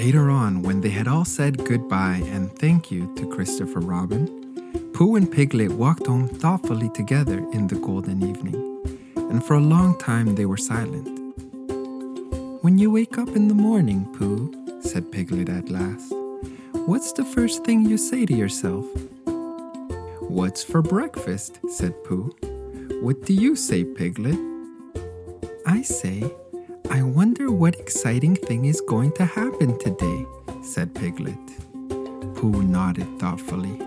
Later on, when they had all said goodbye and thank you to Christopher Robin, Pooh and Piglet walked home thoughtfully together in the golden evening, and for a long time they were silent. When you wake up in the morning, Pooh, said Piglet at last, what's the first thing you say to yourself? What's for breakfast? said Pooh. What do you say, Piglet? I say, I wonder what exciting thing is going to happen today, said Piglet. Pooh nodded thoughtfully.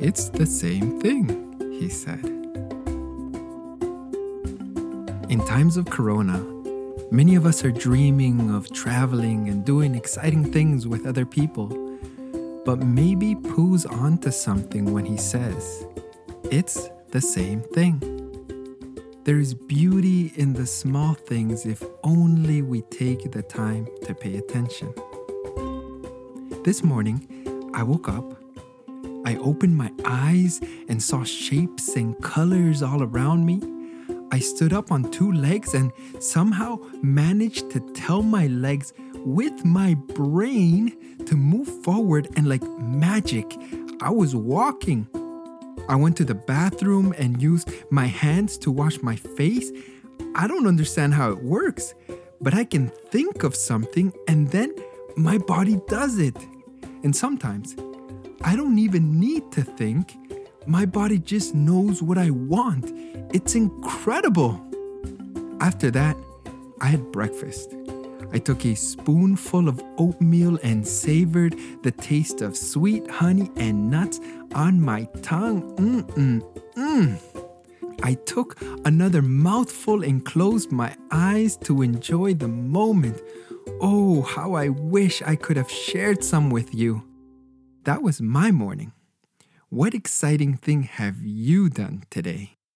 It's the same thing, he said. In times of Corona, many of us are dreaming of traveling and doing exciting things with other people. But maybe Pooh's onto something when he says, it's the same thing. There's beauty in the small things if only we take the time to pay attention. This morning, I woke up, I opened my eyes and saw shapes and colors all around me. I stood up on two legs and somehow managed to tell my legs with my brain to move forward, and like magic, I was walking. I went to the bathroom and used my hands to wash my face. I don't understand how it works, but I can think of something and then my body does it. And sometimes I don't even need to think. My body just knows what I want. It's incredible. After that, I had breakfast. I took a spoonful of oatmeal and savored the taste of sweet honey and nuts on my tongue. Mm mm mm. I took another mouthful and closed my eyes to enjoy the moment. Oh, how I wish I could have shared some with you. That was my morning. What exciting thing have you done today?